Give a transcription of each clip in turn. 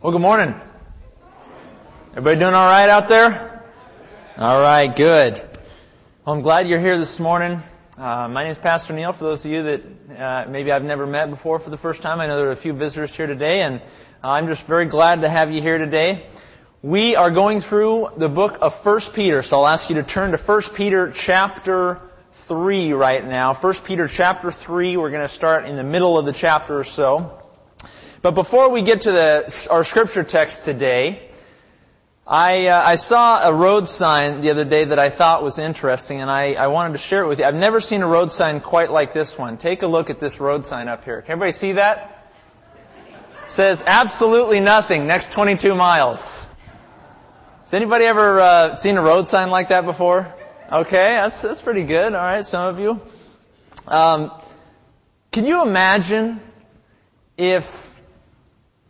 Well, good morning. Everybody doing all right out there? All right, good. Well, I'm glad you're here this morning. Uh, my name is Pastor Neil. For those of you that uh, maybe I've never met before for the first time, I know there are a few visitors here today, and uh, I'm just very glad to have you here today. We are going through the book of 1 Peter, so I'll ask you to turn to 1 Peter chapter 3 right now. 1 Peter chapter 3, we're going to start in the middle of the chapter or so. But before we get to the, our scripture text today, I, uh, I saw a road sign the other day that I thought was interesting, and I, I wanted to share it with you. I've never seen a road sign quite like this one. Take a look at this road sign up here. Can everybody see that? It says absolutely nothing next 22 miles. Has anybody ever uh, seen a road sign like that before? Okay, that's that's pretty good. All right, some of you. Um, can you imagine if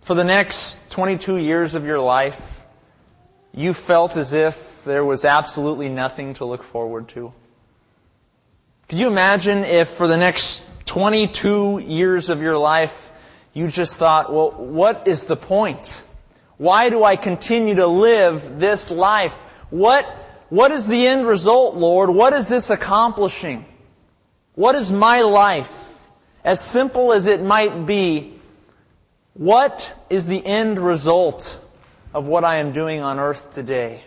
for the next 22 years of your life, you felt as if there was absolutely nothing to look forward to. Can you imagine if for the next 22 years of your life, you just thought, well, what is the point? Why do I continue to live this life? What, what is the end result, Lord? What is this accomplishing? What is my life? As simple as it might be, what is the end result of what I am doing on earth today?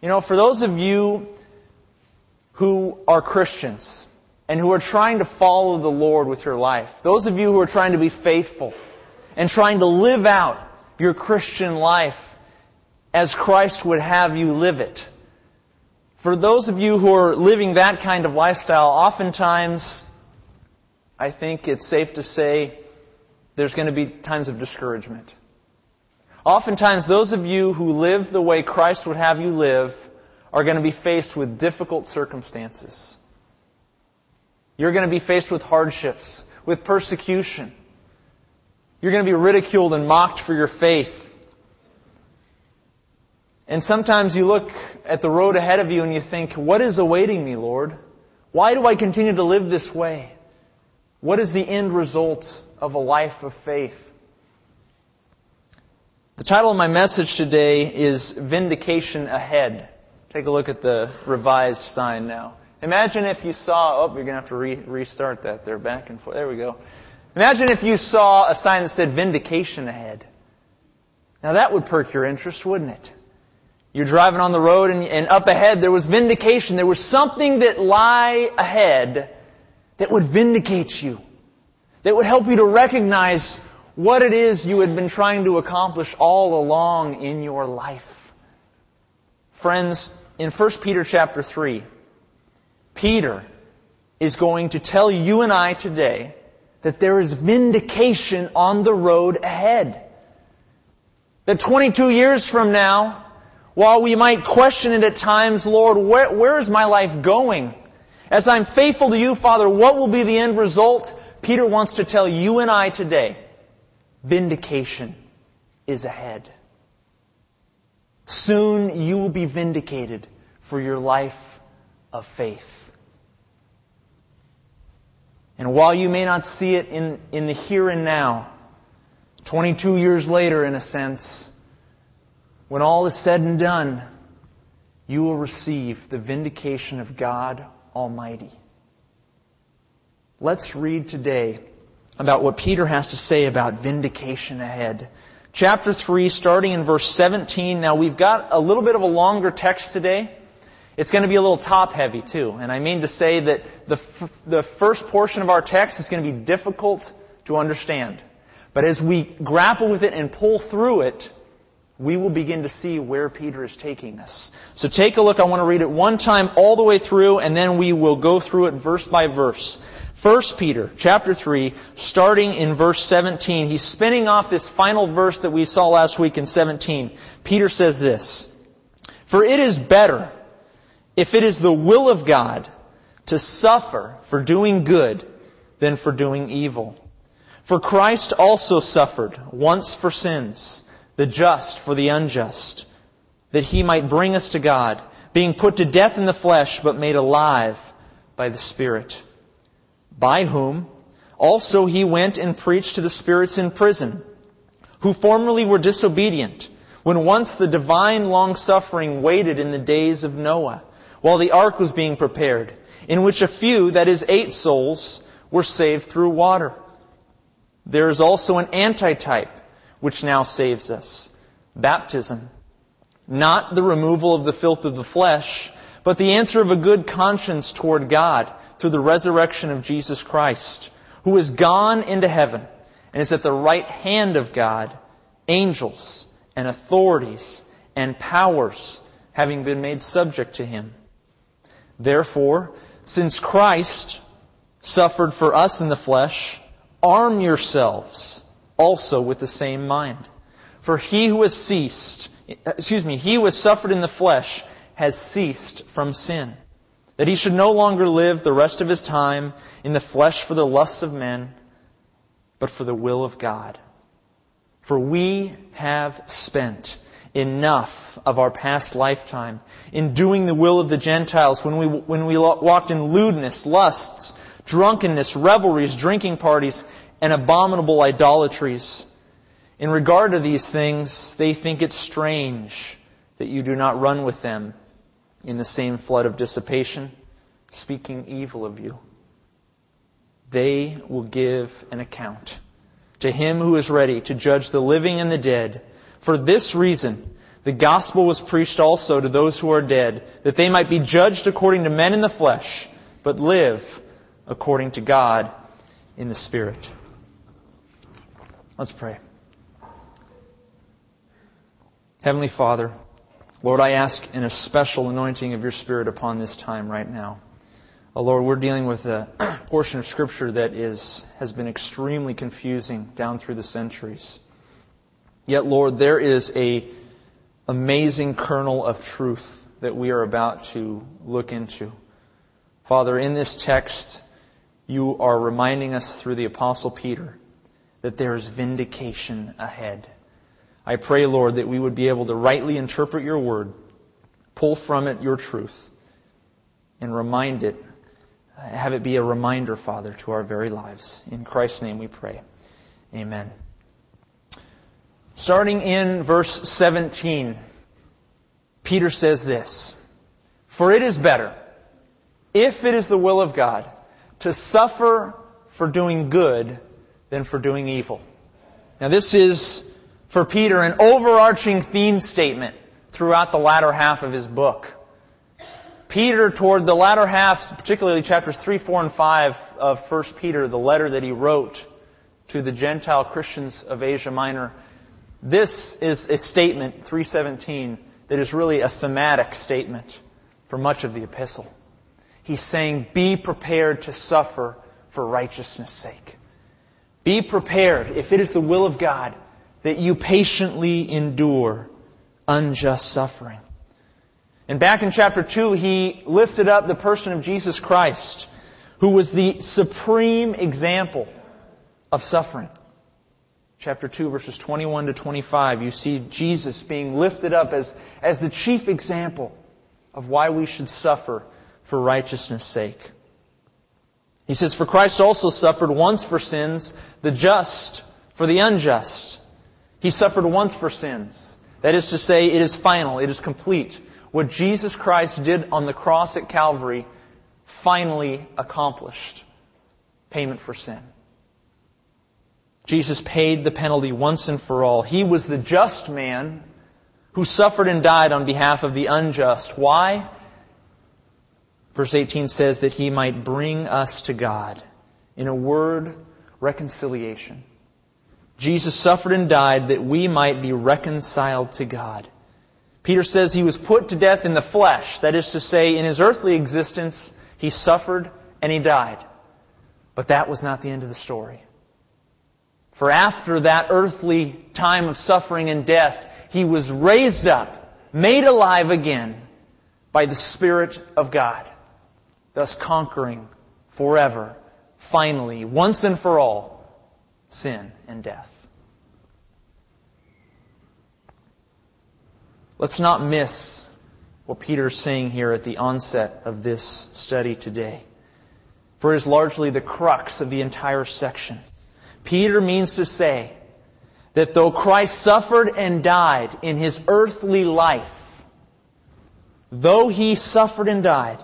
You know, for those of you who are Christians and who are trying to follow the Lord with your life, those of you who are trying to be faithful and trying to live out your Christian life as Christ would have you live it, for those of you who are living that kind of lifestyle, oftentimes I think it's safe to say there's going to be times of discouragement. Oftentimes, those of you who live the way Christ would have you live are going to be faced with difficult circumstances. You're going to be faced with hardships, with persecution. You're going to be ridiculed and mocked for your faith. And sometimes you look at the road ahead of you and you think, what is awaiting me, Lord? Why do I continue to live this way? What is the end result of a life of faith? The title of my message today is Vindication Ahead. Take a look at the revised sign now. Imagine if you saw, oh, you're going to have to re- restart that there, back and forth. There we go. Imagine if you saw a sign that said Vindication Ahead. Now that would perk your interest, wouldn't it? You're driving on the road and, and up ahead there was vindication. There was something that lie ahead that would vindicate you, that would help you to recognize what it is you had been trying to accomplish all along in your life. Friends, in 1 Peter chapter 3, Peter is going to tell you and I today that there is vindication on the road ahead. That 22 years from now, while we might question it at times, Lord, where, where is my life going? As I'm faithful to you, Father, what will be the end result? Peter wants to tell you and I today, vindication is ahead. Soon you will be vindicated for your life of faith. And while you may not see it in, in the here and now, 22 years later, in a sense, when all is said and done, you will receive the vindication of God Almighty. Let's read today about what Peter has to say about vindication ahead. Chapter 3, starting in verse 17. Now we've got a little bit of a longer text today. It's going to be a little top heavy too. And I mean to say that the, f- the first portion of our text is going to be difficult to understand. But as we grapple with it and pull through it, we will begin to see where Peter is taking us. So take a look. I want to read it one time all the way through, and then we will go through it verse by verse. 1 Peter chapter 3, starting in verse 17. He's spinning off this final verse that we saw last week in 17. Peter says this, For it is better, if it is the will of God, to suffer for doing good than for doing evil. For Christ also suffered once for sins, the just for the unjust, that he might bring us to God, being put to death in the flesh, but made alive by the Spirit, by whom also he went and preached to the spirits in prison, who formerly were disobedient, when once the divine long suffering waited in the days of Noah, while the ark was being prepared, in which a few, that is eight souls, were saved through water. There is also an antitype which now saves us. Baptism. Not the removal of the filth of the flesh, but the answer of a good conscience toward God through the resurrection of Jesus Christ, who is gone into heaven and is at the right hand of God, angels and authorities and powers having been made subject to him. Therefore, since Christ suffered for us in the flesh, arm yourselves also with the same mind. For he who has ceased, excuse me, he who has suffered in the flesh has ceased from sin, that he should no longer live the rest of his time in the flesh for the lusts of men, but for the will of God. For we have spent enough of our past lifetime in doing the will of the Gentiles when we, when we walked in lewdness, lusts, drunkenness, revelries, drinking parties, and abominable idolatries. In regard to these things, they think it strange that you do not run with them in the same flood of dissipation, speaking evil of you. They will give an account to him who is ready to judge the living and the dead. For this reason, the gospel was preached also to those who are dead, that they might be judged according to men in the flesh, but live according to God in the Spirit. Let's pray. Heavenly Father, Lord, I ask in a special anointing of your Spirit upon this time right now. Oh, Lord, we're dealing with a portion of Scripture that is, has been extremely confusing down through the centuries. Yet, Lord, there is a amazing kernel of truth that we are about to look into. Father, in this text, you are reminding us through the Apostle Peter that there is vindication ahead. I pray, Lord, that we would be able to rightly interpret your word, pull from it your truth, and remind it, have it be a reminder, Father, to our very lives. In Christ's name we pray. Amen. Starting in verse 17, Peter says this, For it is better, if it is the will of God, to suffer for doing good than for doing evil. Now this is for Peter an overarching theme statement throughout the latter half of his book. Peter, toward the latter half, particularly chapters 3, 4, and 5 of 1 Peter, the letter that he wrote to the Gentile Christians of Asia Minor, this is a statement, 317, that is really a thematic statement for much of the epistle. He's saying, be prepared to suffer for righteousness' sake. Be prepared, if it is the will of God, that you patiently endure unjust suffering. And back in chapter 2, he lifted up the person of Jesus Christ, who was the supreme example of suffering. Chapter 2, verses 21 to 25, you see Jesus being lifted up as, as the chief example of why we should suffer for righteousness' sake. He says, For Christ also suffered once for sins, the just for the unjust he suffered once for sins. That is to say, it is final, it is complete. What Jesus Christ did on the cross at Calvary finally accomplished payment for sin. Jesus paid the penalty once and for all. He was the just man who suffered and died on behalf of the unjust. Why? Verse 18 says that he might bring us to God. In a word, reconciliation. Jesus suffered and died that we might be reconciled to God. Peter says he was put to death in the flesh. That is to say, in his earthly existence, he suffered and he died. But that was not the end of the story. For after that earthly time of suffering and death, he was raised up, made alive again by the Spirit of God, thus conquering forever, finally, once and for all, sin and death. Let's not miss what Peter's saying here at the onset of this study today. For it is largely the crux of the entire section. Peter means to say that though Christ suffered and died in his earthly life, though he suffered and died,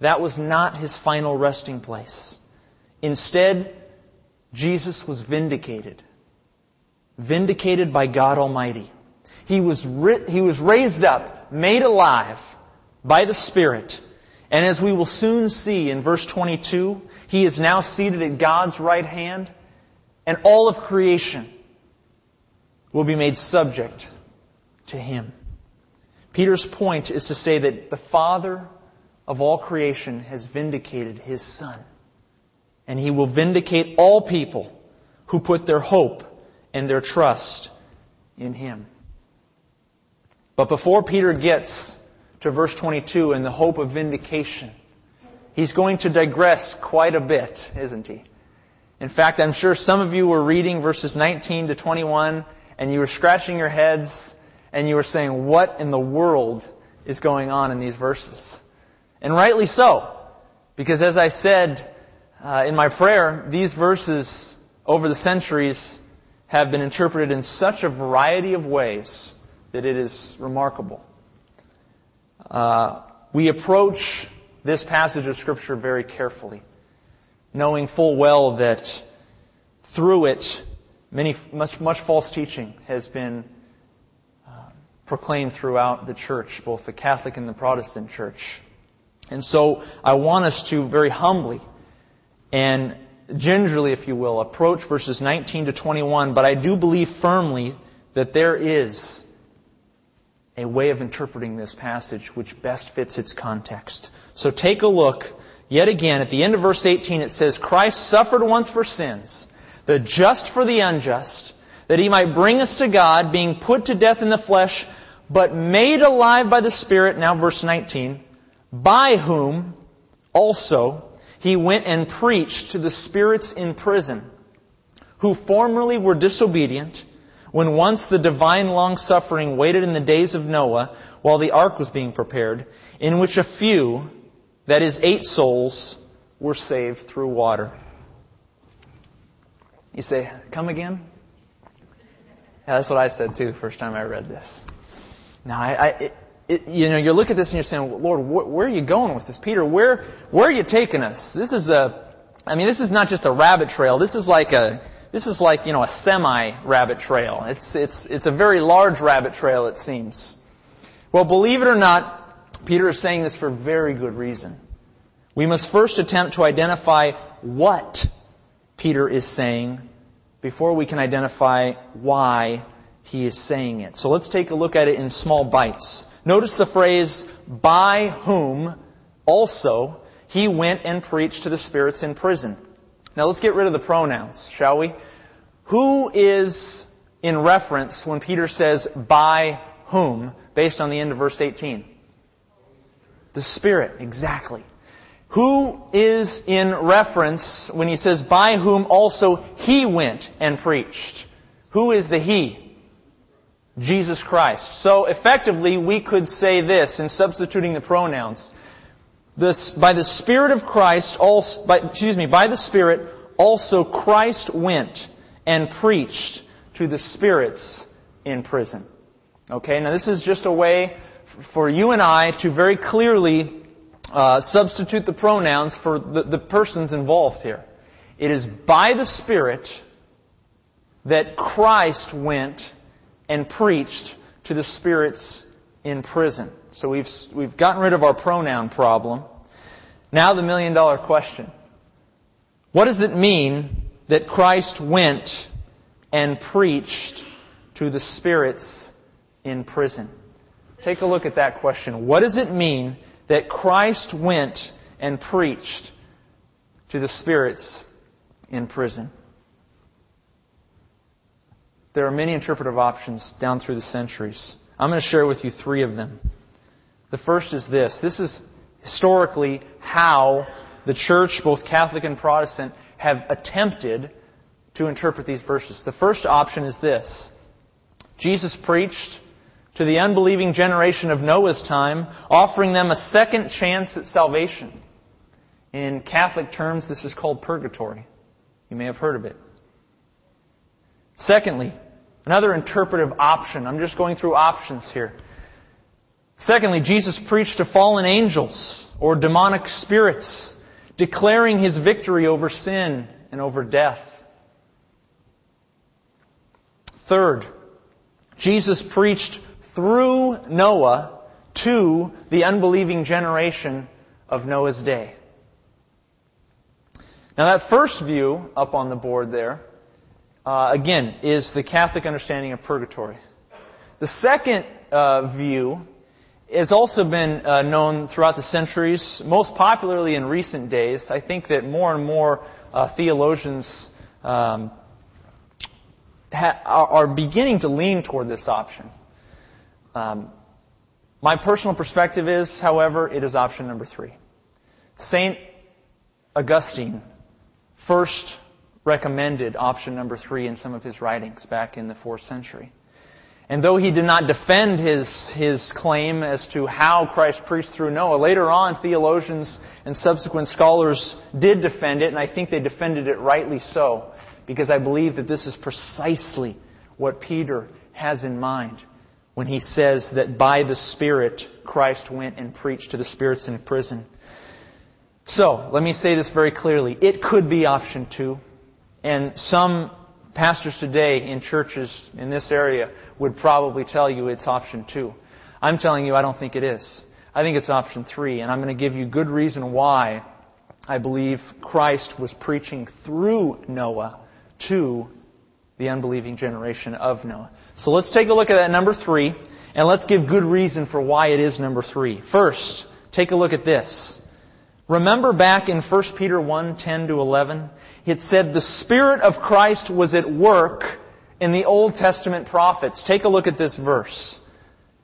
that was not his final resting place. Instead, Jesus was vindicated. Vindicated by God Almighty. He was, ri- he was raised up, made alive by the Spirit. And as we will soon see in verse 22, he is now seated at God's right hand, and all of creation will be made subject to him. Peter's point is to say that the Father of all creation has vindicated his Son. And he will vindicate all people who put their hope and their trust in him. But before Peter gets to verse 22 and the hope of vindication, he's going to digress quite a bit, isn't he? In fact, I'm sure some of you were reading verses 19 to 21 and you were scratching your heads and you were saying, what in the world is going on in these verses? And rightly so. Because as I said uh, in my prayer, these verses over the centuries have been interpreted in such a variety of ways that it is remarkable. Uh, we approach this passage of Scripture very carefully, knowing full well that through it, many, much, much false teaching has been uh, proclaimed throughout the church, both the Catholic and the Protestant church. And so I want us to very humbly and gingerly, if you will, approach verses 19 to 21, but I do believe firmly that there is a way of interpreting this passage which best fits its context. So take a look yet again at the end of verse 18 it says, Christ suffered once for sins, the just for the unjust, that he might bring us to God, being put to death in the flesh, but made alive by the Spirit, now verse 19, by whom also he went and preached to the spirits in prison, who formerly were disobedient, when once the divine long suffering waited in the days of Noah while the ark was being prepared, in which a few, that is, eight souls, were saved through water. You say, come again? Yeah, that's what I said too, first time I read this. Now, I, I it, it, you know, you look at this and you're saying, Lord, wh- where are you going with this? Peter, where, where are you taking us? This is a, I mean, this is not just a rabbit trail. This is like a, this is like, you know, a semi-rabbit trail. It's, it's, it's a very large rabbit trail, it seems. Well, believe it or not, Peter is saying this for very good reason. We must first attempt to identify what Peter is saying before we can identify why he is saying it. So let's take a look at it in small bites. Notice the phrase, by whom also he went and preached to the spirits in prison. Now let's get rid of the pronouns, shall we? Who is in reference when Peter says, by whom, based on the end of verse 18? The Spirit, exactly. Who is in reference when he says, by whom also he went and preached? Who is the he? Jesus Christ. So effectively, we could say this in substituting the pronouns. This, by the Spirit of Christ, also, by, excuse me, by the Spirit, also Christ went and preached to the spirits in prison. Okay, now this is just a way for you and I to very clearly uh, substitute the pronouns for the, the persons involved here. It is by the Spirit that Christ went and preached to the spirits in prison. So we've, we've gotten rid of our pronoun problem. Now the million dollar question. What does it mean that Christ went and preached to the spirits in prison? Take a look at that question. What does it mean that Christ went and preached to the spirits in prison? There are many interpretive options down through the centuries. I'm going to share with you three of them. The first is this. This is historically how the church, both Catholic and Protestant, have attempted to interpret these verses. The first option is this. Jesus preached to the unbelieving generation of Noah's time, offering them a second chance at salvation. In Catholic terms, this is called purgatory. You may have heard of it. Secondly, Another interpretive option. I'm just going through options here. Secondly, Jesus preached to fallen angels or demonic spirits, declaring his victory over sin and over death. Third, Jesus preached through Noah to the unbelieving generation of Noah's day. Now, that first view up on the board there, uh, again, is the Catholic understanding of purgatory. The second uh, view has also been uh, known throughout the centuries, most popularly in recent days. I think that more and more uh, theologians um, ha- are beginning to lean toward this option. Um, my personal perspective is, however, it is option number three. St. Augustine first recommended option number three in some of his writings back in the fourth century. And though he did not defend his, his claim as to how Christ preached through Noah, later on theologians and subsequent scholars did defend it, and I think they defended it rightly so, because I believe that this is precisely what Peter has in mind when he says that by the Spirit Christ went and preached to the spirits in prison. So, let me say this very clearly. It could be option two, and some pastors today in churches in this area would probably tell you it's option two. I'm telling you I don't think it is. I think it's option three, and I'm going to give you good reason why I believe Christ was preaching through Noah to the unbelieving generation of Noah. So let's take a look at that number three, and let's give good reason for why it is number three. First, take a look at this. Remember back in 1 Peter 1, 10 to 11? It said the Spirit of Christ was at work in the Old Testament prophets. Take a look at this verse.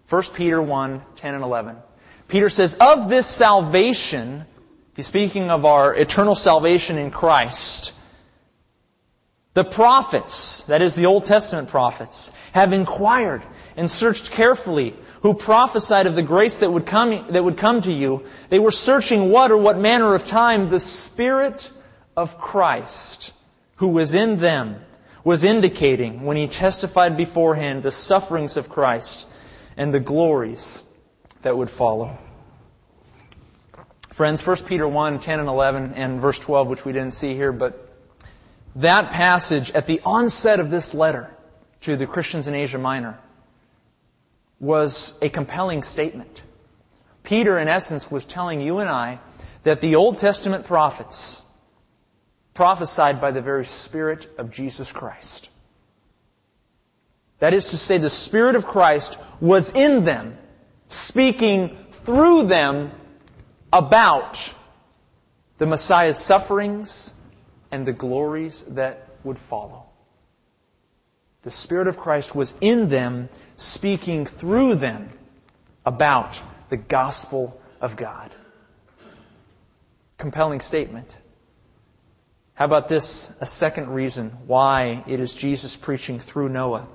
1 Peter 1, 10 and 11. Peter says, Of this salvation, he's speaking of our eternal salvation in Christ, the prophets, that is the Old Testament prophets, have inquired and searched carefully who prophesied of the grace that would come, that would come to you. They were searching what or what manner of time the Spirit of Christ, who was in them, was indicating when he testified beforehand the sufferings of Christ and the glories that would follow. Friends, 1 Peter 1, 10 and 11, and verse 12, which we didn't see here, but that passage at the onset of this letter to the Christians in Asia Minor was a compelling statement. Peter, in essence, was telling you and I that the Old Testament prophets prophesied by the very Spirit of Jesus Christ. That is to say, the Spirit of Christ was in them, speaking through them about the Messiah's sufferings and the glories that would follow. The Spirit of Christ was in them, speaking through them about the gospel of God. Compelling statement. How about this? A second reason why it is Jesus preaching through Noah.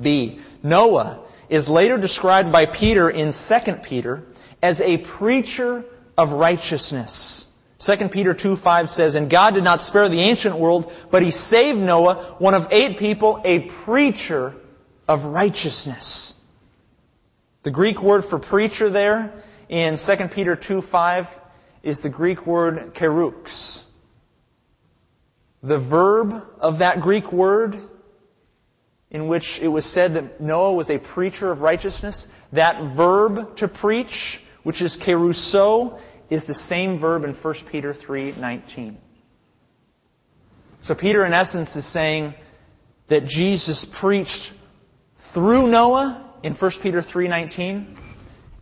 B. Noah is later described by Peter in 2 Peter as a preacher of righteousness. 2 Peter 2 5 says, And God did not spare the ancient world, but he saved Noah, one of eight people, a preacher of righteousness. The Greek word for preacher there in 2 Peter 2 5 is the Greek word kerux. The verb of that Greek word in which it was said that Noah was a preacher of righteousness, that verb to preach, which is kerusso, is the same verb in 1 Peter 3:19. So Peter in essence is saying that Jesus preached through Noah in 1 Peter 3:19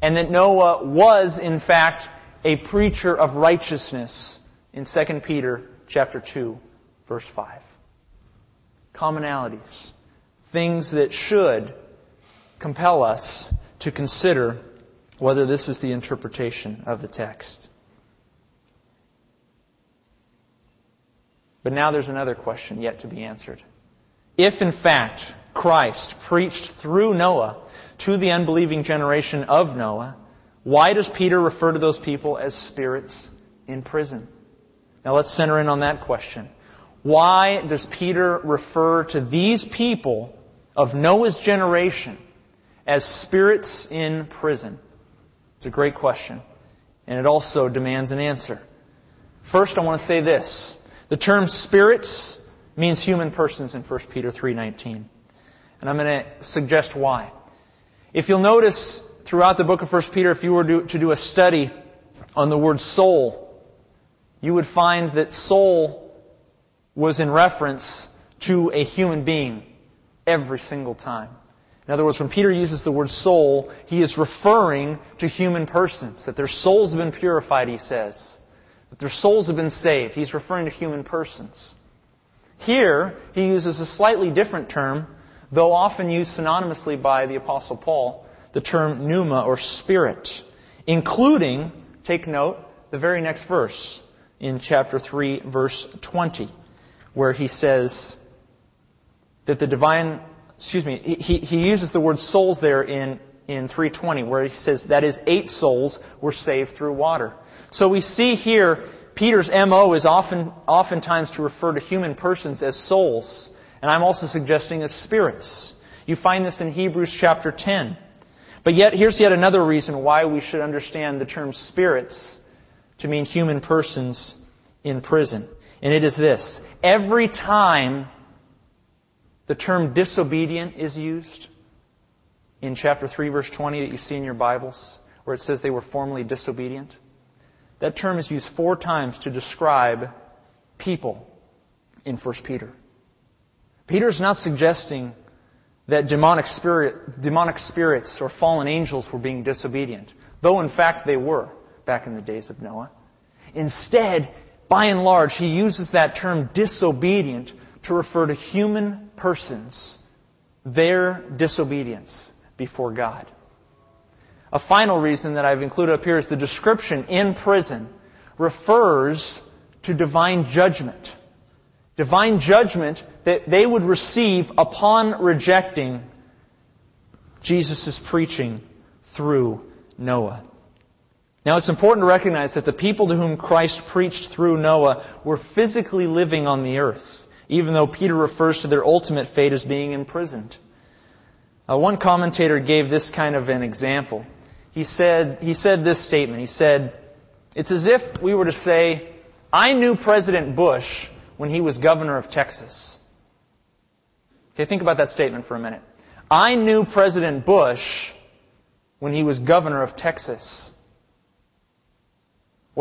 and that Noah was in fact a preacher of righteousness in 2 Peter chapter 2 verse 5. Commonalities, things that should compel us to consider whether this is the interpretation of the text. But now there's another question yet to be answered. If in fact Christ preached through Noah to the unbelieving generation of Noah, why does Peter refer to those people as spirits in prison? Now let's center in on that question. Why does Peter refer to these people of Noah's generation as spirits in prison? It's a great question, and it also demands an answer. First, I want to say this. The term spirits means human persons in 1 Peter 3:19. And I'm going to suggest why. If you'll notice throughout the book of 1 Peter, if you were to, do a study on the word soul, you would find that soul was in reference to a human being every single time. In other words, when Peter uses the word soul, he is referring to human persons, that their souls have been purified, he says. That their souls have been saved. He's referring to human persons. Here, he uses a slightly different term, though often used synonymously by the Apostle Paul, the term pneuma or spirit, including, take note, the very next verse in chapter 3, verse 20, where he says that the divine, excuse me, he, he uses the word souls there in, in 320, where he says that is eight souls were saved through water. So we see here Peter's MO is often, oftentimes to refer to human persons as souls, and I'm also suggesting as spirits. You find this in Hebrews chapter 10. But yet, here's yet another reason why we should understand the term spirits to mean human persons in prison. And it is this. Every time the term disobedient is used in chapter 3 verse 20 that you see in your Bibles, where it says they were formerly disobedient, that term is used four times to describe people in 1 Peter. Peter is not suggesting that demonic, spirit, demonic spirits or fallen angels were being disobedient, though in fact they were back in the days of Noah. Instead, by and large, he uses that term disobedient to refer to human persons, their disobedience before God. A final reason that I've included up here is the description in prison refers to divine judgment. Divine judgment that they would receive upon rejecting Jesus' preaching through Noah. Now it's important to recognize that the people to whom Christ preached through Noah were physically living on the earth, even though Peter refers to their ultimate fate as being imprisoned. Uh, one commentator gave this kind of an example. He said, he said this statement. He said, it's as if we were to say, I knew President Bush when he was governor of Texas. Okay, think about that statement for a minute. I knew President Bush when he was governor of Texas.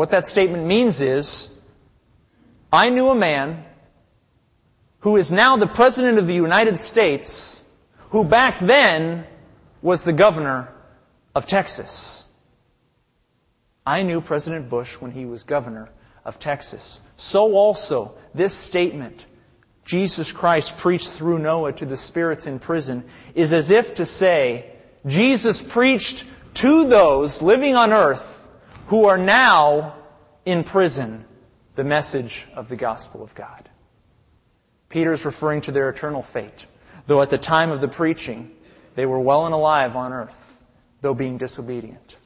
What that statement means is, I knew a man who is now the President of the United States, who back then was the governor of Texas. I knew President Bush when he was governor of Texas. So also, this statement, Jesus Christ preached through Noah to the spirits in prison, is as if to say, Jesus preached to those living on earth who are now in prison the message of the gospel of God. Peter is referring to their eternal fate, though at the time of the preaching, they were well and alive on earth, though being disobedient.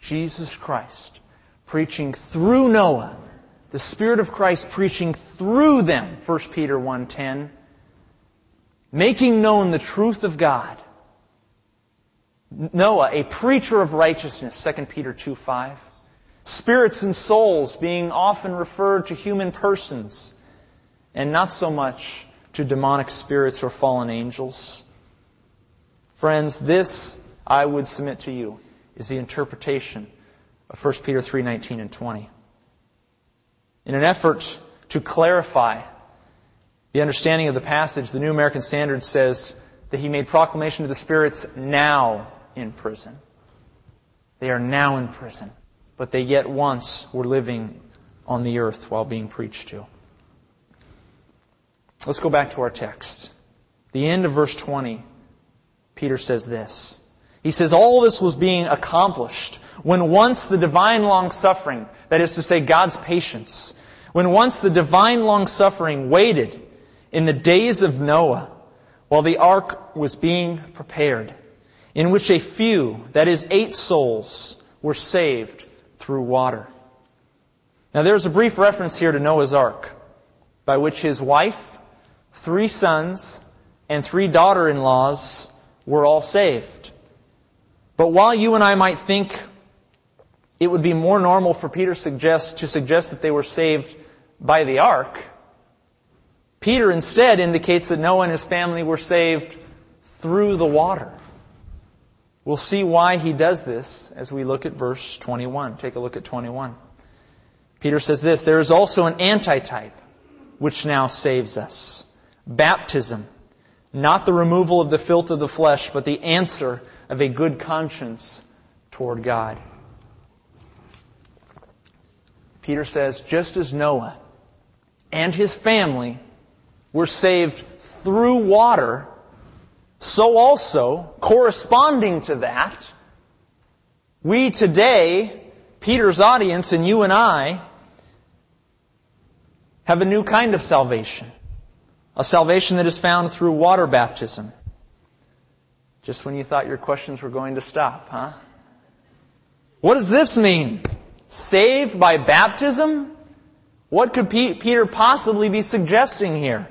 Jesus Christ preaching through Noah, the Spirit of Christ preaching through them, 1 Peter 1.10, making known the truth of God Noah, a preacher of righteousness, 2 Peter 2 5. Spirits and souls being often referred to human persons and not so much to demonic spirits or fallen angels. Friends, this, I would submit to you, is the interpretation of 1 Peter 3:19 and 20. In an effort to clarify the understanding of the passage, the New American Standard says that he made proclamation to the spirits now in prison. They are now in prison, but they yet once were living on the earth while being preached to. Let's go back to our text. The end of verse 20, Peter says this. He says, All this was being accomplished when once the divine long suffering, that is to say, God's patience, when once the divine long suffering waited in the days of Noah while the ark was being prepared in which a few, that is, eight souls, were saved through water. Now there's a brief reference here to Noah's Ark, by which his wife, three sons, and three daughter-in-laws were all saved. But while you and I might think it would be more normal for Peter suggest, to suggest that they were saved by the ark, Peter instead indicates that Noah and his family were saved through the water. We'll see why he does this as we look at verse 21. Take a look at 21. Peter says this, there is also an antitype which now saves us. Baptism. Not the removal of the filth of the flesh, but the answer of a good conscience toward God. Peter says, just as Noah and his family were saved through water, so also, corresponding to that, we today, Peter's audience and you and I, have a new kind of salvation. A salvation that is found through water baptism. Just when you thought your questions were going to stop, huh? What does this mean? Saved by baptism? What could Peter possibly be suggesting here?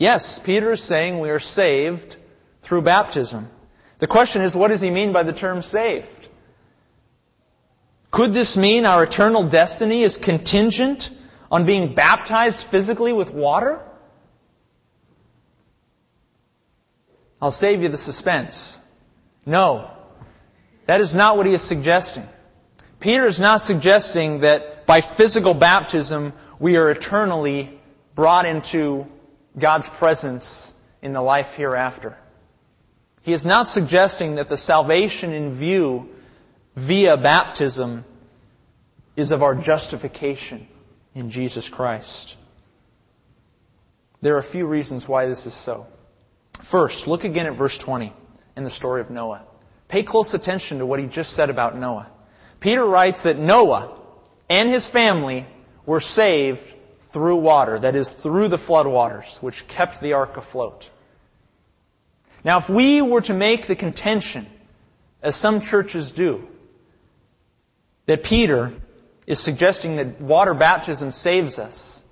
Yes, Peter is saying we are saved through baptism. The question is, what does he mean by the term saved? Could this mean our eternal destiny is contingent on being baptized physically with water? I'll save you the suspense. No. That is not what he is suggesting. Peter is not suggesting that by physical baptism we are eternally brought into God's presence in the life hereafter. He is not suggesting that the salvation in view via baptism is of our justification in Jesus Christ. There are a few reasons why this is so. First, look again at verse 20 in the story of Noah. Pay close attention to what he just said about Noah. Peter writes that Noah and his family were saved through water, that is, through the flood waters, which kept the ark afloat. Now, if we were to make the contention, as some churches do, that Peter is suggesting that water baptism saves us,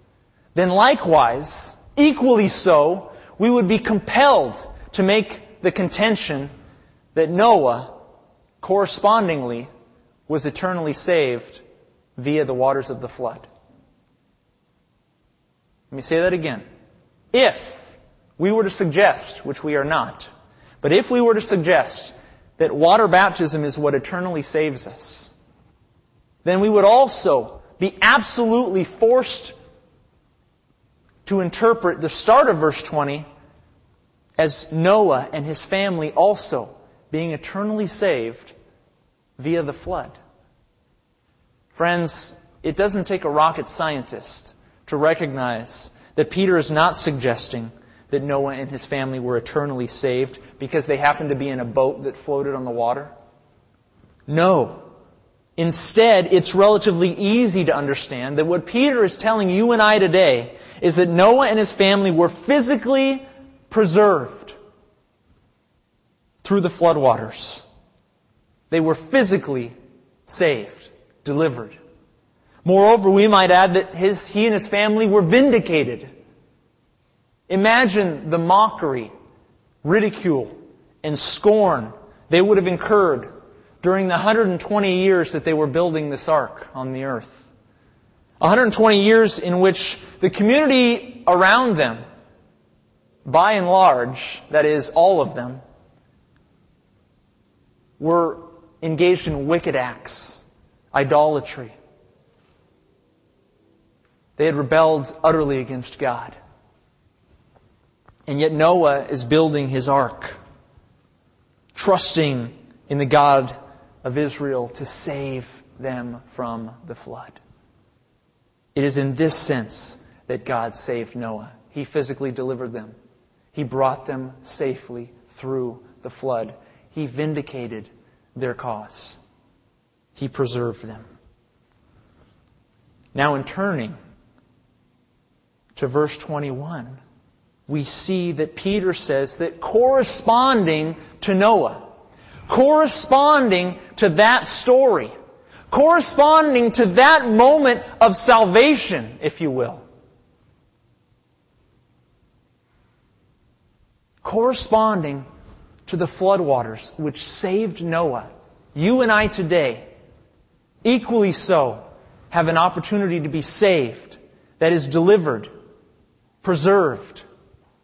then likewise, equally so, we would be compelled to make the contention that Noah, correspondingly, was eternally saved via the waters of the flood. Let me say that again. If we were to suggest, which we are not, but if we were to suggest that water baptism is what eternally saves us, then we would also be absolutely forced to interpret the start of verse 20 as Noah and his family also being eternally saved via the flood. Friends, it doesn't take a rocket scientist to recognize that Peter is not suggesting that Noah and his family were eternally saved because they happened to be in a boat that floated on the water? No. Instead, it's relatively easy to understand that what Peter is telling you and I today is that Noah and his family were physically preserved through the floodwaters. They were physically saved, delivered. Moreover, we might add that his, he and his family were vindicated. Imagine the mockery, ridicule, and scorn they would have incurred during the 120 years that they were building this ark on the earth. 120 years in which the community around them, by and large, that is, all of them, were engaged in wicked acts, idolatry, they had rebelled utterly against God. And yet Noah is building his ark, trusting in the God of Israel to save them from the flood. It is in this sense that God saved Noah. He physically delivered them. He brought them safely through the flood. He vindicated their cause. He preserved them. Now, in turning to verse 21, we see that Peter says that corresponding to Noah, corresponding to that story, corresponding to that moment of salvation, if you will, corresponding to the floodwaters which saved Noah, you and I today, equally so, have an opportunity to be saved, that is delivered, preserved,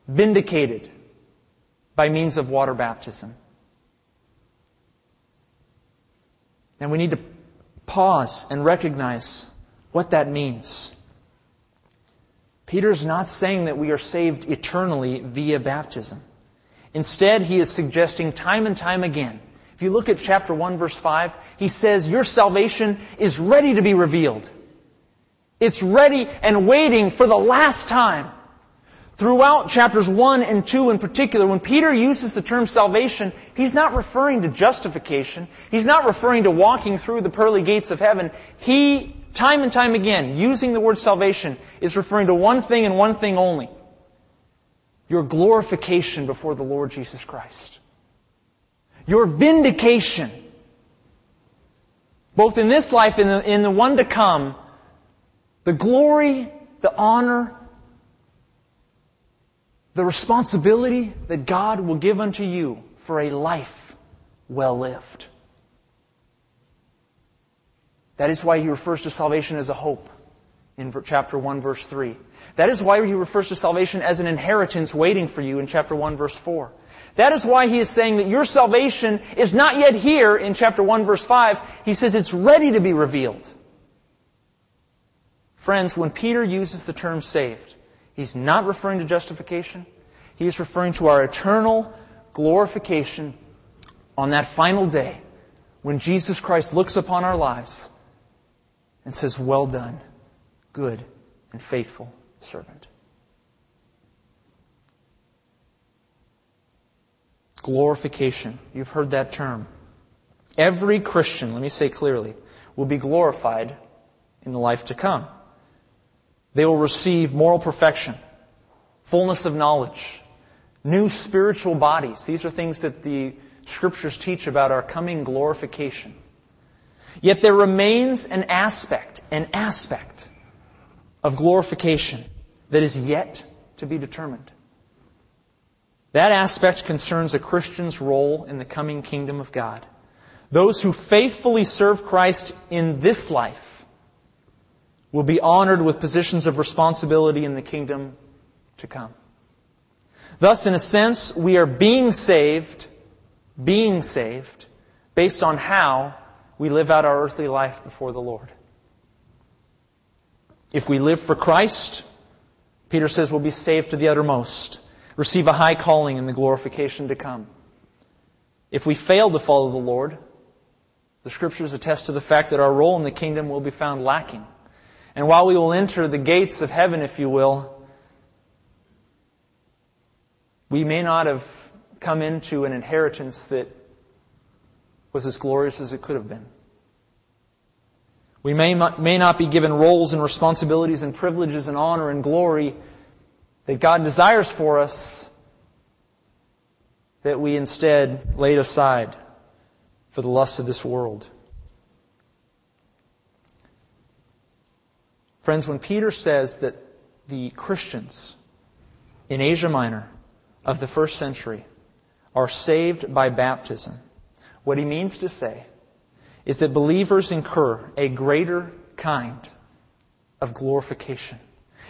vindicated by means of water baptism. And we need to pause and recognize what that means. Peter's not saying that we are saved eternally via baptism. Instead, he is suggesting time and time again. If you look at chapter 1 verse 5, he says your salvation is ready to be revealed. It's ready and waiting for the last time. Throughout chapters 1 and 2 in particular, when Peter uses the term salvation, he's not referring to justification. He's not referring to walking through the pearly gates of heaven. He, time and time again, using the word salvation, is referring to one thing and one thing only. Your glorification before the Lord Jesus Christ. Your vindication. Both in this life and in the, one to come. The glory, the honor, the responsibility that God will give unto you for a life well lived. That is why he refers to salvation as a hope in chapter 1 verse 3. That is why he refers to salvation as an inheritance waiting for you in chapter 1 verse 4. That is why he is saying that your salvation is not yet here in chapter 1 verse 5. He says it's ready to be revealed. Friends, when Peter uses the term saved, He's not referring to justification. He's referring to our eternal glorification on that final day when Jesus Christ looks upon our lives and says, Well done, good and faithful servant. Glorification. You've heard that term. Every Christian, let me say clearly, will be glorified in the life to come. They will receive moral perfection, fullness of knowledge, new spiritual bodies. These are things that the scriptures teach about our coming glorification. Yet there remains an aspect, an aspect of glorification that is yet to be determined. That aspect concerns a Christian's role in the coming kingdom of God. Those who faithfully serve Christ in this life will be honored with positions of responsibility in the kingdom to come. Thus, in a sense, we are being saved, being saved, based on how we live out our earthly life before the Lord. If we live for Christ, Peter says we'll be saved to the uttermost, receive a high calling in the glorification to come. If we fail to follow the Lord, the scriptures attest to the fact that our role in the kingdom will be found lacking. And while we will enter the gates of heaven, if you will, we may not have come into an inheritance that was as glorious as it could have been. We may, may not be given roles and responsibilities and privileges and honor and glory that God desires for us that we instead laid aside for the lusts of this world. Friends, when Peter says that the Christians in Asia Minor of the first century are saved by baptism, what he means to say is that believers incur a greater kind of glorification.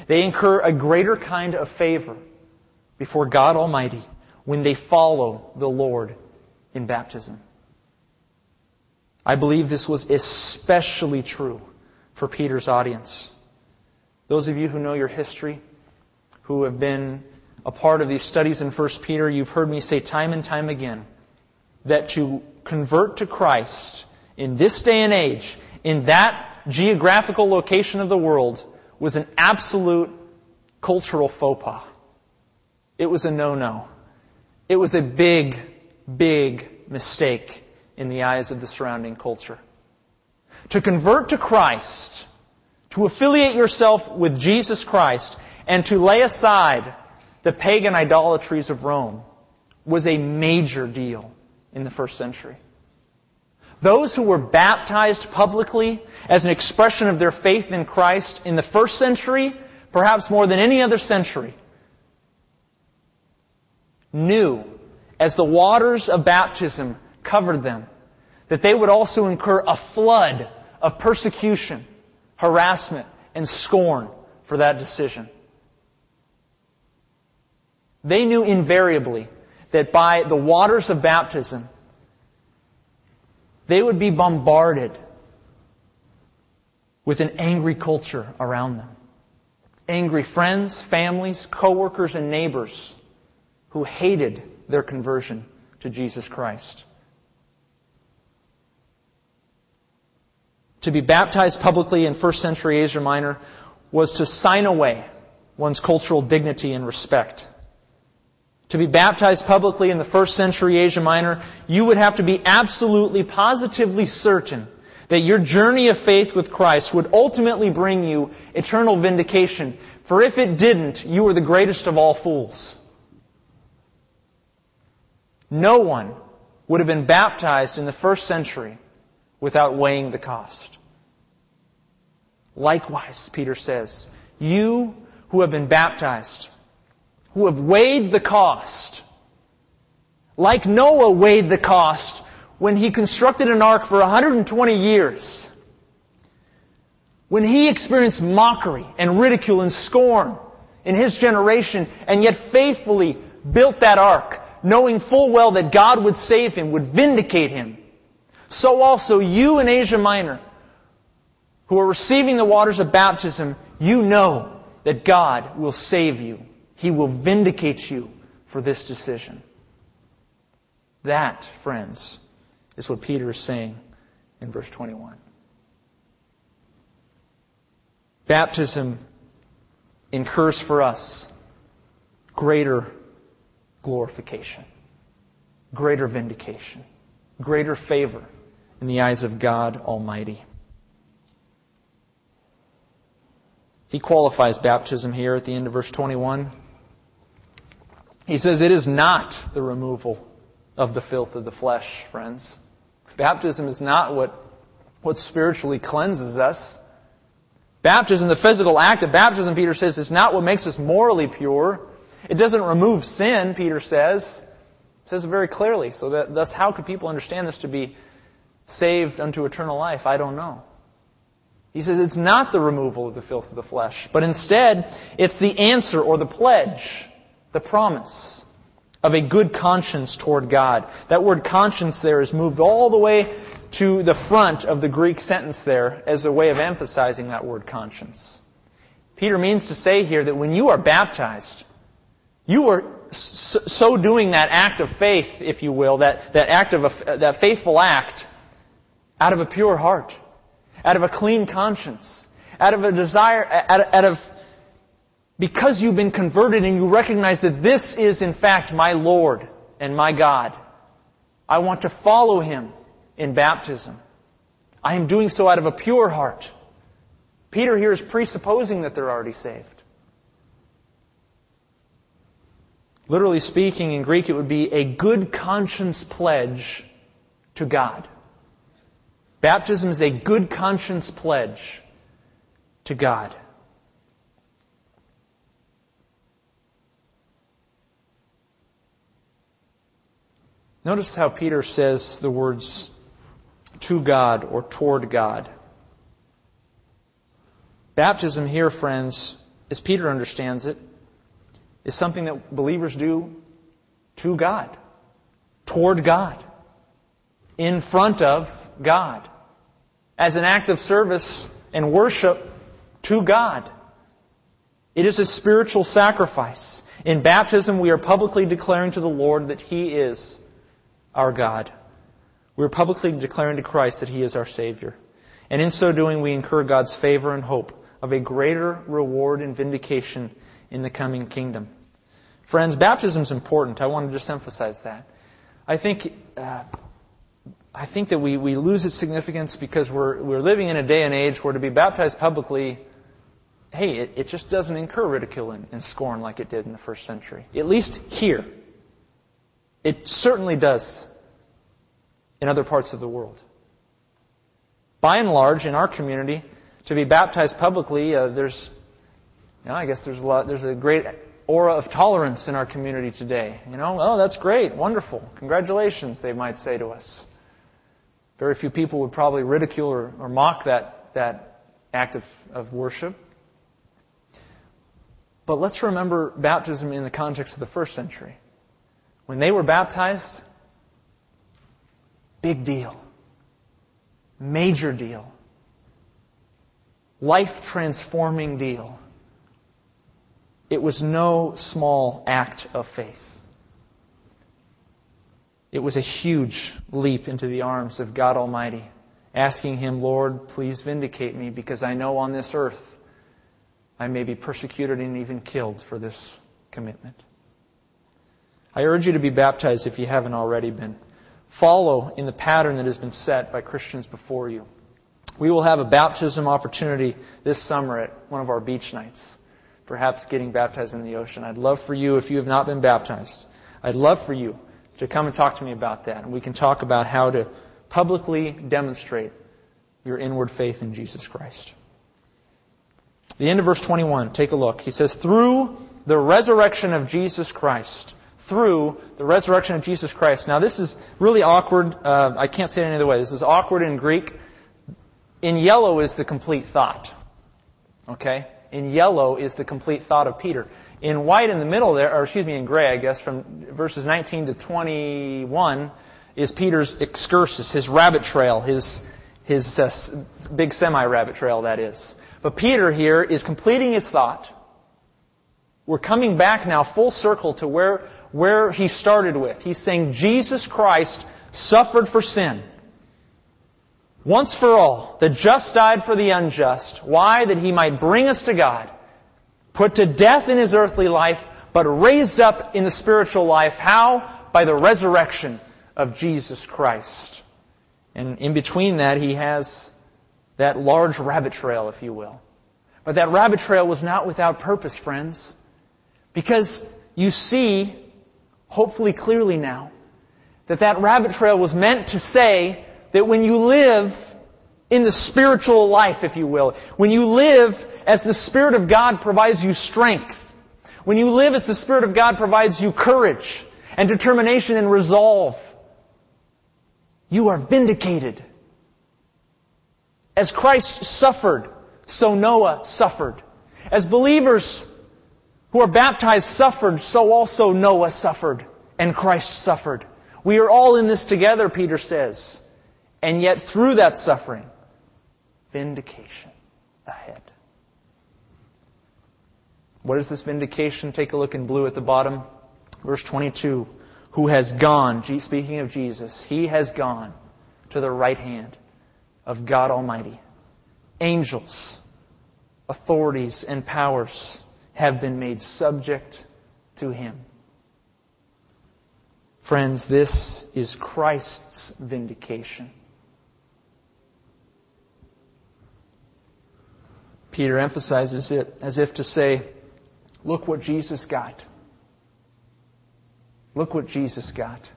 They incur a greater kind of favor before God Almighty when they follow the Lord in baptism. I believe this was especially true for Peter's audience. Those of you who know your history, who have been a part of these studies in 1 Peter, you've heard me say time and time again that to convert to Christ in this day and age, in that geographical location of the world, was an absolute cultural faux pas. It was a no-no. It was a big, big mistake in the eyes of the surrounding culture. To convert to Christ to affiliate yourself with Jesus Christ and to lay aside the pagan idolatries of Rome was a major deal in the first century. Those who were baptized publicly as an expression of their faith in Christ in the first century, perhaps more than any other century, knew, as the waters of baptism covered them, that they would also incur a flood of persecution, harassment, and scorn for that decision. They knew invariably that by the waters of baptism, they would be bombarded with an angry culture around them. Angry friends, families, coworkers, and neighbors who hated their conversion to Jesus Christ. To be baptized publicly in first century Asia Minor was to sign away one's cultural dignity and respect. To be baptized publicly in the first century Asia Minor, you would have to be absolutely, positively certain that your journey of faith with Christ would ultimately bring you eternal vindication. For if it didn't, you were the greatest of all fools. No one would have been baptized in the first century without weighing the cost. Likewise, Peter says, you who have been baptized, who have weighed the cost, like Noah weighed the cost when he constructed an ark for 120 years, when he experienced mockery and ridicule and scorn in his generation, and yet faithfully built that ark, knowing full well that God would save him, would vindicate him, so also you in Asia Minor, who are receiving the waters of baptism, you know that God will save you. He will vindicate you for this decision. That, friends, is what Peter is saying in verse 21. Baptism incurs for us greater glorification, greater vindication, greater favor in the eyes of God Almighty. He qualifies baptism here at the end of verse 21. He says, It is not the removal of the filth of the flesh, friends. Baptism is not what, what spiritually cleanses us. Baptism, the physical act of baptism, Peter says, is not what makes us morally pure. It doesn't remove sin, Peter says. It says it very clearly. So that, thus, how could people understand this to be saved unto eternal life? I don't know. He says it's not the removal of the filth of the flesh, but instead, it's the answer or the pledge, the promise of a good conscience toward God. That word conscience there is moved all the way to the front of the Greek sentence there as a way of emphasizing that word conscience. Peter means to say here that when you are baptized, you are so doing that act of faith, if you will, that, that act of that faithful act out of a pure heart, out of a clean conscience, out of a desire, out, out of because you've been converted and you recognize that this is in fact my Lord and my God, I want to follow Him in baptism. I am doing so out of a pure heart. Peter here is presupposing that they're already saved. Literally speaking, in Greek, it would be a good conscience pledge to God. Baptism is a good conscience pledge to God. Notice how Peter says the words to God or toward God. Baptism here, friends, as Peter understands it, is something that believers do to God, toward God, in front of God, as an act of service and worship to God. It is a spiritual sacrifice. In baptism, we are publicly declaring to the Lord that He is our God. We are publicly declaring to Christ that He is our Savior. And in so doing, we incur God's favor and hope of a greater reward and vindication in the coming kingdom. Friends, baptism is important. I want to just emphasize that. I think, uh, I think that we, we lose its significance because we're, we're living in a day and age where to be baptized publicly, hey, it, it just doesn't incur ridicule and, and scorn like it did in the first century. At least here. It certainly does in other parts of the world. By and large, in our community, to be baptized publicly, uh, there's, you know, I guess there's a lot, there's a great aura of tolerance in our community today. You know, oh, that's great, wonderful, congratulations, they might say to us. Very few people would probably ridicule or, or mock that, that act of, of worship. But let's remember baptism in the context of the first century. When they were baptized, big deal. Major deal. Life transforming deal. It was no small act of faith. It was a huge leap into the arms of God Almighty, asking Him, Lord, please vindicate me because I know on this earth I may be persecuted and even killed for this commitment. I urge you to be baptized if you haven't already been. Follow in the pattern that has been set by Christians before you. We will have a baptism opportunity this summer at one of our beach nights, perhaps getting baptized in the ocean. I'd love for you, if you have not been baptized, I'd love for you to come and talk to me about that. And we can talk about how to publicly demonstrate your inward faith in Jesus Christ. The end of verse 21, take a look. He says, through the resurrection of Jesus Christ. Through the resurrection of Jesus Christ. Now this is really awkward. Uh, I can't say it any other way. This is awkward in Greek. In yellow is the complete thought. Okay? In yellow is the complete thought of Peter. In white in the middle there, or excuse me, in gray, I guess, from verses 19 to 21, is Peter's excursus, his rabbit trail, his, his uh, big semi-rabbit trail, that is. But Peter here is completing his thought. We're coming back now full circle to where, where he started with. He's saying Jesus Christ suffered for sin. Once for all, the just died for the unjust. Why? That he might bring us to God. Put to death in his earthly life, but raised up in the spiritual life. How? By the resurrection of Jesus Christ. And in between that, he has that large rabbit trail, if you will. But that rabbit trail was not without purpose, friends. Because you see, hopefully clearly now, that that rabbit trail was meant to say that when you live in the spiritual life, if you will, when you live as the Spirit of God provides you strength, when you live as the Spirit of God provides you courage and determination and resolve, you are vindicated. As Christ suffered, so Noah suffered. As believers who are baptized suffered, so also Noah suffered and Christ suffered. We are all in this together, Peter says. And yet through that suffering, vindication ahead. What is this vindication? Take a look in blue at the bottom. Verse 22. Who has gone, speaking of Jesus, he has gone to the right hand of God Almighty. Angels, authorities, and powers have been made subject to him. Friends, this is Christ's vindication. Peter emphasizes it as if to say, look what Jesus got. Look what Jesus got.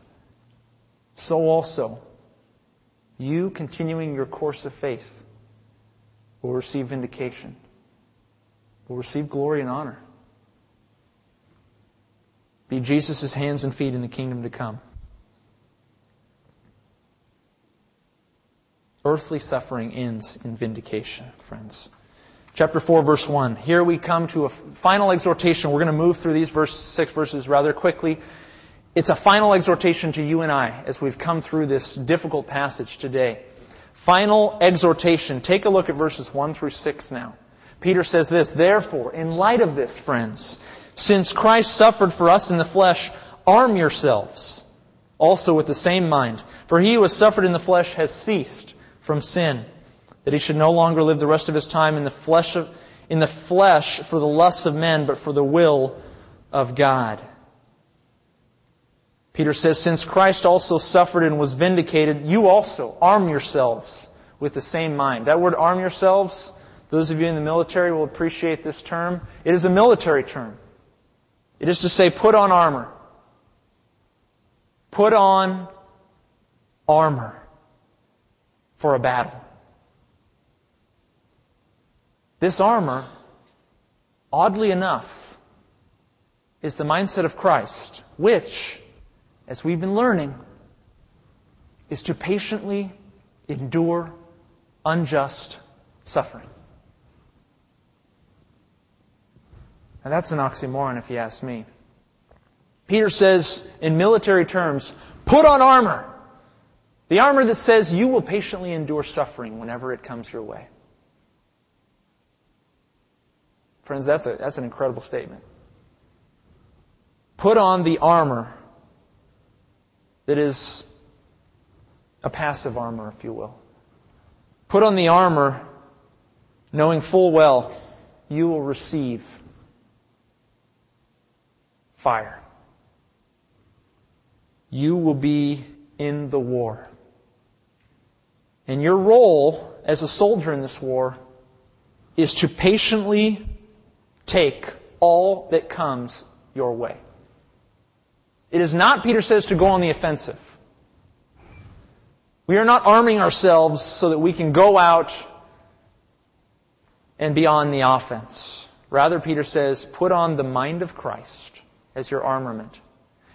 So also, you continuing your course of faith will receive vindication, will receive glory and honor. Be Jesus' hands and feet in the kingdom to come. Earthly suffering ends in vindication, friends. Chapter 4, verse 1. Here we come to a final exhortation. We're going to move through these verse, six verses rather quickly. It's a final exhortation to you and I as we've come through this difficult passage today. Final exhortation. Take a look at verses 1 through 6 now. Peter says this, Therefore, in light of this, friends, since Christ suffered for us in the flesh, arm yourselves also with the same mind. For he who has suffered in the flesh has ceased from sin, that he should no longer live the rest of his time in the flesh of, in the flesh for the lusts of men, but for the will of God. Peter says, Since Christ also suffered and was vindicated, you also arm yourselves with the same mind. That word arm yourselves, those of you in the military will appreciate this term. It is a military term. It is to say, put on armor. Put on armor for a battle. This armor, oddly enough, is the mindset of Christ, which, as we've been learning, is to patiently endure unjust suffering. Now that's an oxymoron if you ask me. Peter says in military terms, put on armor. The armor that says you will patiently endure suffering whenever it comes your way. Friends, that's, a, that's an incredible statement. Put on the armor that is a passive armor, if you will. Put on the armor knowing full well you will receive fire. You will be in the war. And your role as a soldier in this war is to patiently take all that comes your way. It is not, Peter says, to go on the offensive. We are not arming ourselves so that we can go out and be on the offense. Rather, Peter says, put on the mind of Christ as your armament.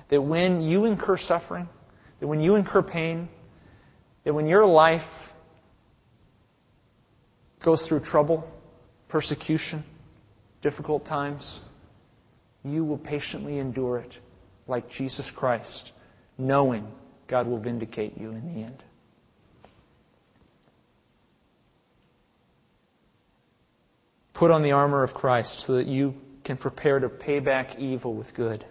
That when you incur suffering, that when you incur pain, that when your life goes through trouble, persecution, difficult times, you will patiently endure it like Jesus Christ, knowing God will vindicate you in the end. Put on the armor of Christ so that you can prepare to pay back evil with good.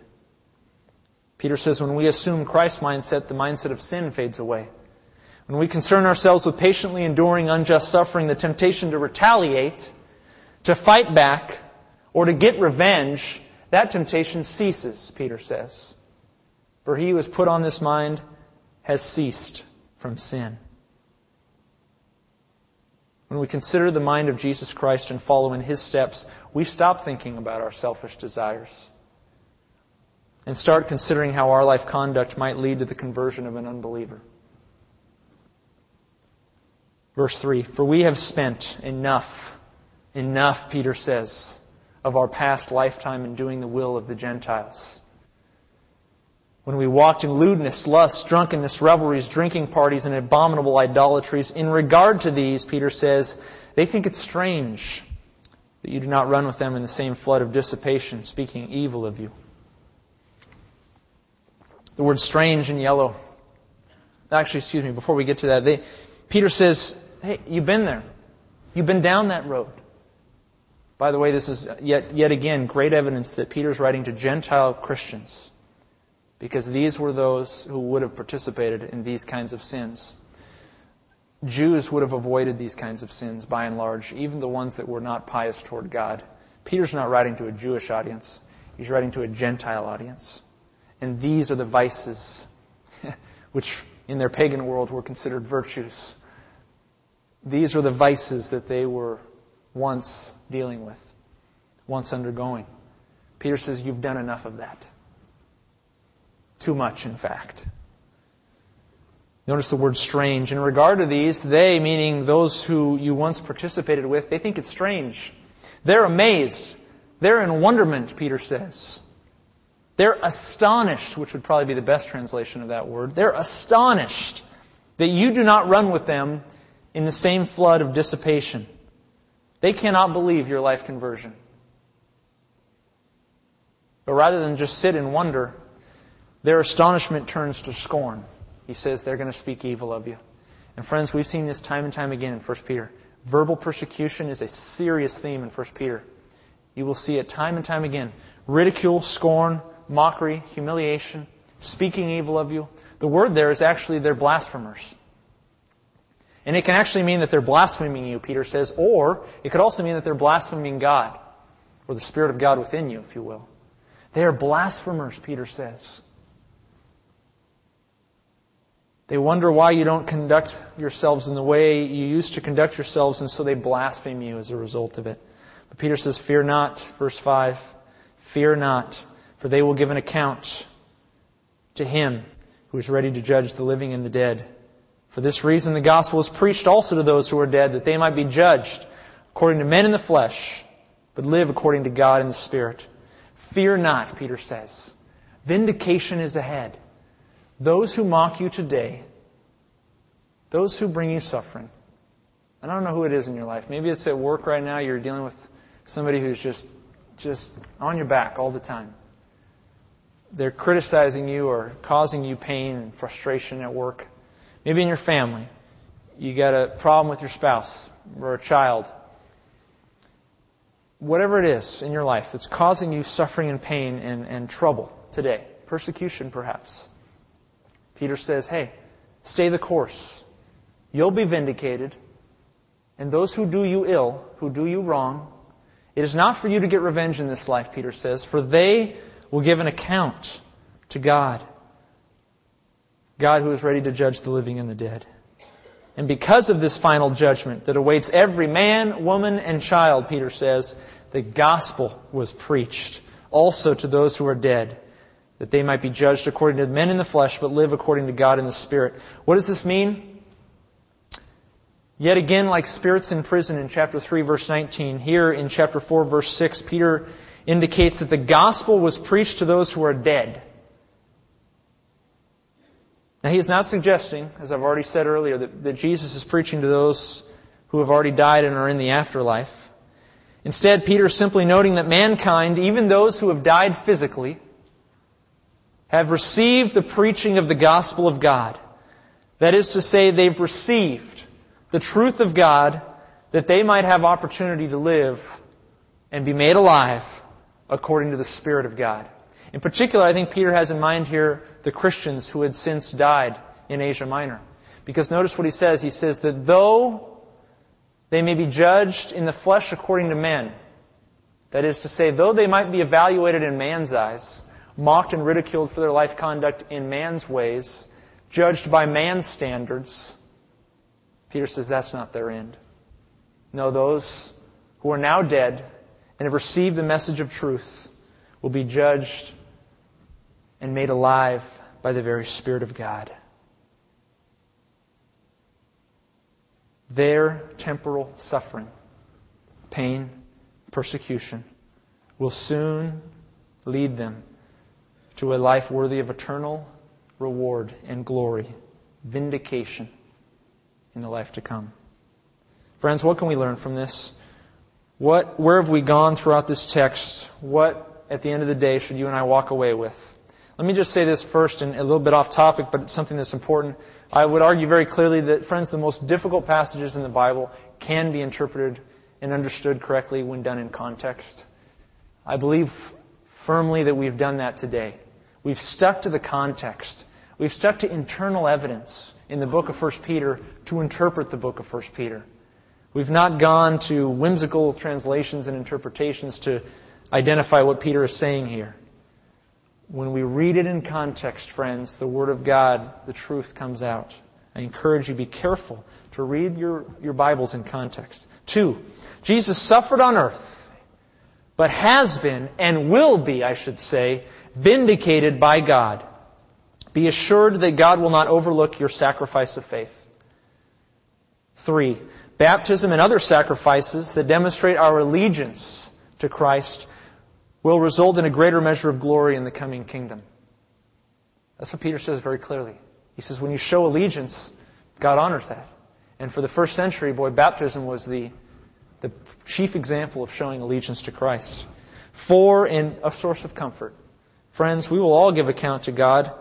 Peter says when we assume Christ's mindset, the mindset of sin fades away. When we concern ourselves with patiently enduring unjust suffering, the temptation to retaliate, to fight back, or to get revenge, that temptation ceases, Peter says. For he who has put on this mind has ceased from sin. When we consider the mind of Jesus Christ and follow in his steps, we stop thinking about our selfish desires and start considering how our life conduct might lead to the conversion of an unbeliever. Verse 3 For we have spent enough, enough, Peter says, of our past lifetime in doing the will of the Gentiles. When we walked in lewdness, lust, drunkenness, revelries, drinking parties, and abominable idolatries, in regard to these, Peter says, they think it strange that you do not run with them in the same flood of dissipation, speaking evil of you. The word strange in yellow. Actually, excuse me, before we get to that, they, Peter says, hey, you've been there. You've been down that road. By the way, this is yet, yet again great evidence that Peter's writing to Gentile Christians because these were those who would have participated in these kinds of sins. Jews would have avoided these kinds of sins by and large, even the ones that were not pious toward God. Peter's not writing to a Jewish audience. He's writing to a Gentile audience. And these are the vices which in their pagan world were considered virtues. These are the vices that they were once dealing with, once undergoing. Peter says, You've done enough of that. Too much, in fact. Notice the word strange. In regard to these, they, meaning those who you once participated with, they think it's strange. They're amazed. They're in wonderment, Peter says. They're astonished, which would probably be the best translation of that word. They're astonished that you do not run with them in the same flood of dissipation. They cannot believe your life conversion. But rather than just sit in wonder, their astonishment turns to scorn. He says they're going to speak evil of you. And friends, we've seen this time and time again in 1 Peter. Verbal persecution is a serious theme in 1 Peter. You will see it time and time again. Ridicule, scorn, mockery, humiliation, speaking evil of you. The word there is actually they're blasphemers. And it can actually mean that they're blaspheming you, Peter says, or it could also mean that they're blaspheming God, or the Spirit of God within you, if you will. They are blasphemers, Peter says. They wonder why you don't conduct yourselves in the way you used to conduct yourselves, and so they blaspheme you as a result of it. But Peter says, Fear not, verse 5. Fear not, for they will give an account to him who is ready to judge the living and the dead. For this reason, the gospel is preached also to those who are dead, that they might be judged according to men in the flesh, but live according to God in the Spirit. Fear not, Peter says. Vindication is ahead. Those who mock you today, those who bring you suffering, I don't know who it is in your life. Maybe it's at work right now, you're dealing with somebody who's just, just on your back all the time. They're criticizing you or causing you pain and frustration at work. Maybe in your family, you got a problem with your spouse or a child. Whatever it is in your life that's causing you suffering and pain and, and trouble today, persecution perhaps. Peter says, hey, stay the course. You'll be vindicated. And those who do you ill, who do you wrong, it is not for you to get revenge in this life, Peter says, for they will give an account to God. God who is ready to judge the living and the dead. And because of this final judgment that awaits every man, woman, and child, Peter says, the gospel was preached also to those who are dead, that they might be judged according to men in the flesh, but live according to God in the Spirit. What does this mean? Yet again, like spirits in prison in chapter 3, verse 19, here in chapter 4, verse 6, Peter indicates that the gospel was preached to those who are dead. Now, he is not suggesting, as I've already said earlier, that, that Jesus is preaching to those who have already died and are in the afterlife. Instead, Peter is simply noting that mankind, even those who have died physically, have received the preaching of the gospel of God. That is to say, they've received the truth of God that they might have opportunity to live and be made alive according to the Spirit of God. In particular, I think Peter has in mind here the Christians who had since died in Asia Minor. Because notice what he says. He says that though they may be judged in the flesh according to men, that is to say, though they might be evaluated in man's eyes, mocked and ridiculed for their life conduct in man's ways, judged by man's standards, Peter says that's not their end. No, those who are now dead and have received the message of truth will be judged and made alive by the very Spirit of God. Their temporal suffering, pain, persecution will soon lead them to a life worthy of eternal reward and glory, vindication in the life to come. Friends, what can we learn from this? What, where have we gone throughout this text? What, at the end of the day, should you and I walk away with? Let me just say this first and a little bit off topic, but it's something that's important. I would argue very clearly that, friends, the most difficult passages in the Bible can be interpreted and understood correctly when done in context. I believe firmly that we've done that today. We've stuck to the context. We've stuck to internal evidence in the book of 1 Peter to interpret the book of 1 Peter. We've not gone to whimsical translations and interpretations to identify what Peter is saying here. When we read it in context, friends, the Word of God, the truth comes out. I encourage you, be careful to read your, your Bibles in context. Two, Jesus suffered on earth, but has been, and will be, I should say, vindicated by God. Be assured that God will not overlook your sacrifice of faith. Three, baptism and other sacrifices that demonstrate our allegiance to Christ will result in a greater measure of glory in the coming kingdom. That's what Peter says very clearly. He says, when you show allegiance, God honors that. And for the first century, boy, baptism was the, the chief example of showing allegiance to Christ. Four, in a source of comfort. Friends, we will all give account to God.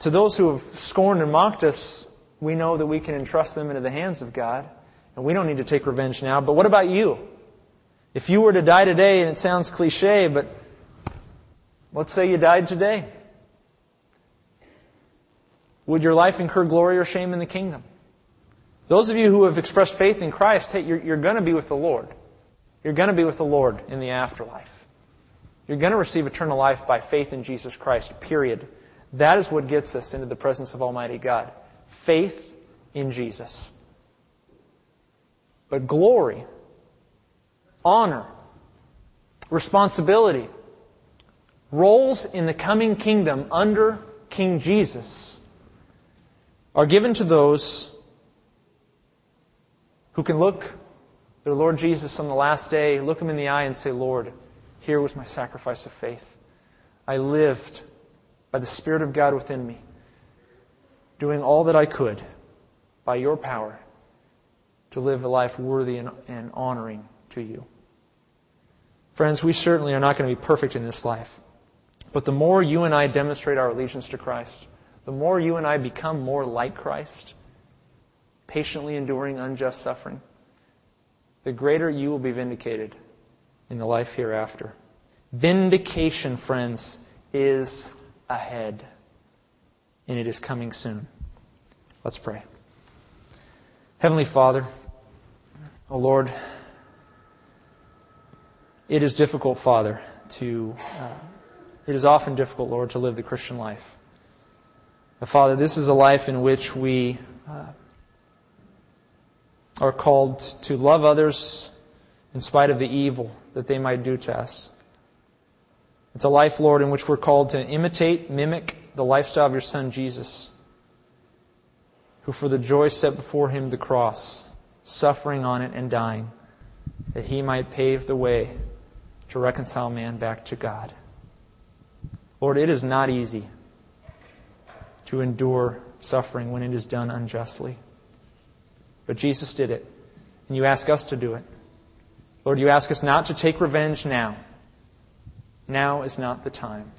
To those who have scorned and mocked us, we know that we can entrust them into the hands of God. And we don't need to take revenge now. But what about you? If you were to die today, and it sounds cliche, but let's say you died today. Would your life incur glory or shame in the kingdom? Those of you who have expressed faith in Christ, hey, you're, you're going to be with the Lord. You're going to be with the Lord in the afterlife. You're going to receive eternal life by faith in Jesus Christ, period. That is what gets us into the presence of Almighty God. Faith in Jesus. But glory honor, responsibility, roles in the coming kingdom under King Jesus are given to those who can look their Lord Jesus on the last day, look him in the eye and say, Lord, Here was my sacrifice of faith. I lived by the Spirit of God within me, doing all that I could by your power to live a life worthy and, and honoring to you. Friends, we certainly are not going to be perfect in this life. But the more you and I demonstrate our allegiance to Christ, the more you and I become more like Christ, patiently enduring unjust suffering, the greater you will be vindicated in the life hereafter. Vindication, friends, is ahead, and it is coming soon. Let's pray. Heavenly Father, O oh Lord, it is difficult, Father, to, uh, it is often difficult, Lord, to live the Christian life. But Father, this is a life in which we uh, are called to love others in spite of the evil that they might do to us. It's a life, Lord, in which we're called to imitate, mimic the lifestyle of your Son, Jesus, who for the joy set before him the cross, suffering on it and dying, that he might pave the way to reconcile man back to God. Lord, it is not easy to endure suffering when it is done unjustly. But Jesus did it, and you ask us to do it. Lord, you ask us not to take revenge now. Now is not the time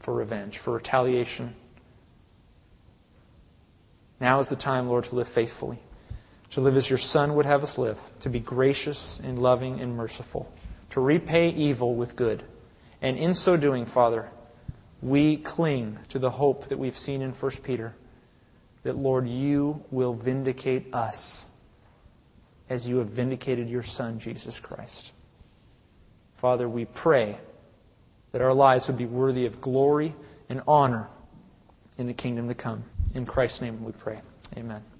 for revenge, for retaliation. Now is the time, Lord, to live faithfully, to live as your Son would have us live, to be gracious and loving and merciful, to repay evil with good. And in so doing, Father, we cling to the hope that we've seen in 1 Peter that, Lord, you will vindicate us as you have vindicated your Son, Jesus Christ. Father, we pray that our lives would be worthy of glory and honor in the kingdom to come. In Christ's name we pray. Amen.